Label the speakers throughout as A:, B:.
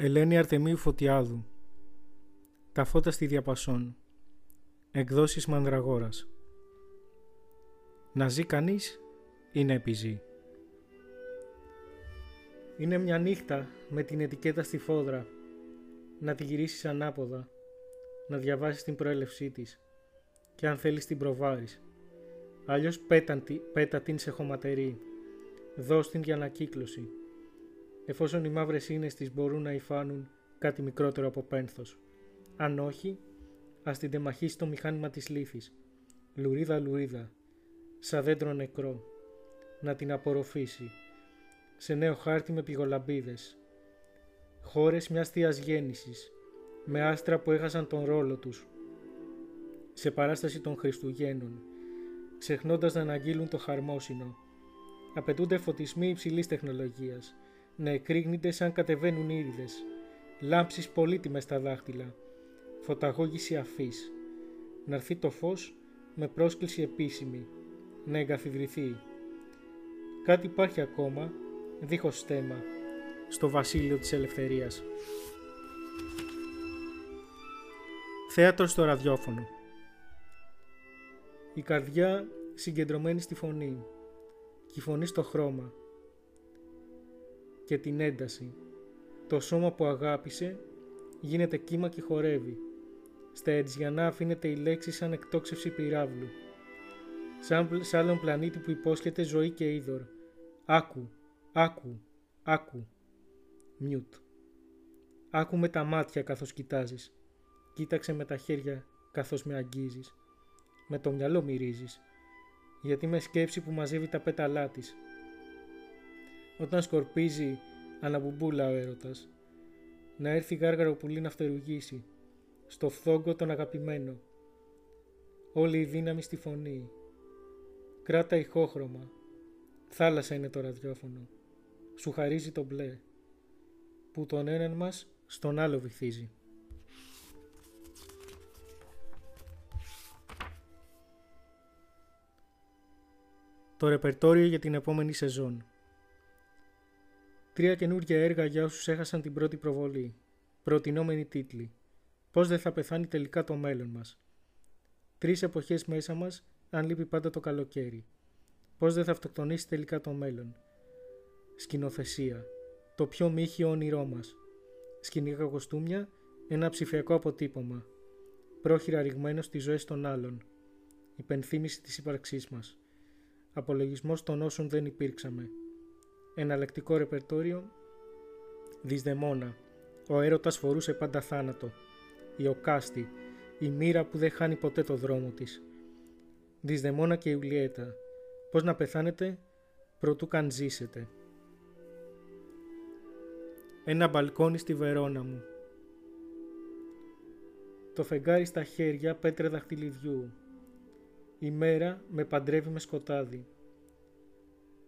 A: Ελένη Αρτεμίου Φωτιάδου. Τα φώτα στη διαπασόν. Εκδόσεις Μανδραγόρας. Να ζει κανείς ή να επιζεί. Είναι μια νύχτα με την ετικέτα στη φόδρα. Να τη γυρίσεις ανάποδα. Να διαβάσεις την προέλευσή της. Και αν θέλεις την προβάρεις. Αλλιώς πέτα την σε χωματερή. Δώσ' την για ανακύκλωση εφόσον οι μαύρες σύνες της μπορούν να υφάνουν κάτι μικρότερο από πένθος. Αν όχι, ας την τεμαχίσει το μηχάνημα της λύθης, λουρίδα λουρίδα, σαν δέντρο νεκρό, να την απορροφήσει, σε νέο χάρτη με πηγολαμπίδες. Χώρες μιας θείας γέννησης, με άστρα που έχασαν τον ρόλο τους, σε παράσταση των Χριστουγέννων, ξεχνώντας να αναγγείλουν το χαρμόσυνο. Απαιτούνται φωτισμοί υψηλής τεχνολογίας, να εκρήγνεται σαν κατεβαίνουν ήριδες, λάμψεις πολύτιμες στα δάχτυλα, φωταγώγηση αφής, να έρθει το φως με πρόσκληση επίσημη, να εγκαθιδρυθεί. Κάτι υπάρχει ακόμα, δίχως στέμα, στο βασίλειο της ελευθερίας. Θέατρος στο ραδιόφωνο Η καρδιά συγκεντρωμένη στη φωνή και η φωνή στο χρώμα και την ένταση. Το σώμα που αγάπησε γίνεται κύμα και χορεύει. Στα Ετζιανά αφήνεται η λέξη σαν εκτόξευση πυράβλου. Σαν σε άλλον πλανήτη που υπόσχεται ζωή και είδωρ. Άκου, άκου, άκου. Μιούτ. Άκου με τα μάτια καθώς κοιτάζεις. Κοίταξε με τα χέρια καθώς με αγγίζεις. Με το μυαλό μυρίζεις. Γιατί με σκέψη που μαζεύει τα πέταλά της όταν σκορπίζει αναμπουμπούλα ο έρωτας. Να έρθει γάργαρο πουλί να φτερουγήσει, στο φθόγκο τον αγαπημένο. Όλη η δύναμη στη φωνή. Κράτα ηχόχρωμα. Θάλασσα είναι το ραδιόφωνο. Σου χαρίζει το μπλε. Που τον έναν μας στον άλλο βυθίζει. Το ρεπερτόριο για την επόμενη σεζόν. Τρία καινούργια έργα για όσους έχασαν την πρώτη προβολή. Προτινόμενοι τίτλοι. Πώς δεν θα πεθάνει τελικά το μέλλον μας. Τρεις εποχές μέσα μας, αν λείπει πάντα το καλοκαίρι. Πώς δεν θα αυτοκτονήσει τελικά το μέλλον. Σκηνοθεσία. Το πιο μύχιο όνειρό μας. Σκηνικά κοστούμια, ένα ψηφιακό αποτύπωμα. Πρόχειρα ρηγμένο στις ζωές των άλλων. Υπενθύμηση της ύπαρξής μας. Απολογισμός των όσων δεν υπήρξαμε εναλλακτικό ρεπερτόριο Δυσδεμόνα Ο έρωτας φορούσε πάντα θάνατο. Η Οκάστη Η μοίρα που δεν χάνει ποτέ το δρόμο της. Δυσδεμόνα και Ιουλιέτα Πώς να πεθάνετε προτού καν ζήσετε. Ένα μπαλκόνι στη Βερόνα μου. Το φεγγάρι στα χέρια πέτρε δαχτυλιδιού. Η μέρα με παντρεύει με σκοτάδι.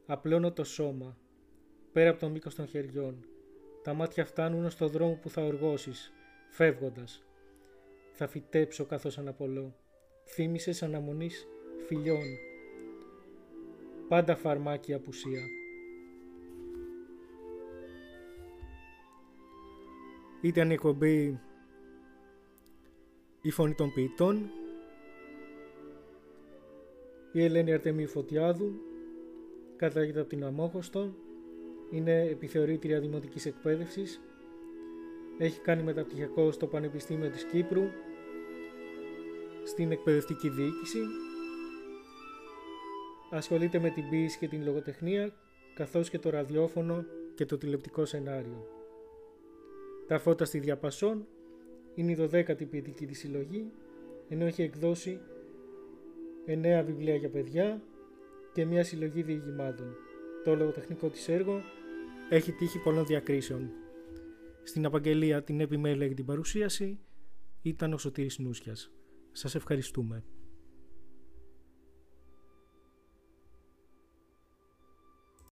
A: Απλώνω το σώμα πέρα από το μήκος των χεριών. Τα μάτια φτάνουν στο δρόμο που θα οργώσεις, φεύγοντας. Θα φυτέψω καθώς αναπολώ. Θύμησες αναμονής φιλιών. Πάντα φαρμάκι απουσία. Ήταν η εκπομπή «Η Φωνή των Ποιητών» η Ελένη Αρτεμή Φωτιάδου κατάγεται από την Αμόχωστο είναι επιθεωρήτρια δημοτικής εκπαίδευσης, έχει κάνει μεταπτυχιακό στο Πανεπιστήμιο της Κύπρου, στην εκπαιδευτική διοίκηση, ασχολείται με την ποίηση και την λογοτεχνία, καθώς και το ραδιόφωνο και το τηλεπτικό σενάριο. Τα φώτα στη Διαπασόν είναι η 12η ποιητική της συλλογή, ενώ έχει εκδώσει 9 βιβλία για παιδιά και μια συλλογή διηγημάτων. Το λογοτεχνικό της έργο έχει τύχει πολλών διακρίσεων. Στην απαγγελία την επιμέλεια για την παρουσίαση ήταν ο Σωτήρης Νούσιας. Σας ευχαριστούμε.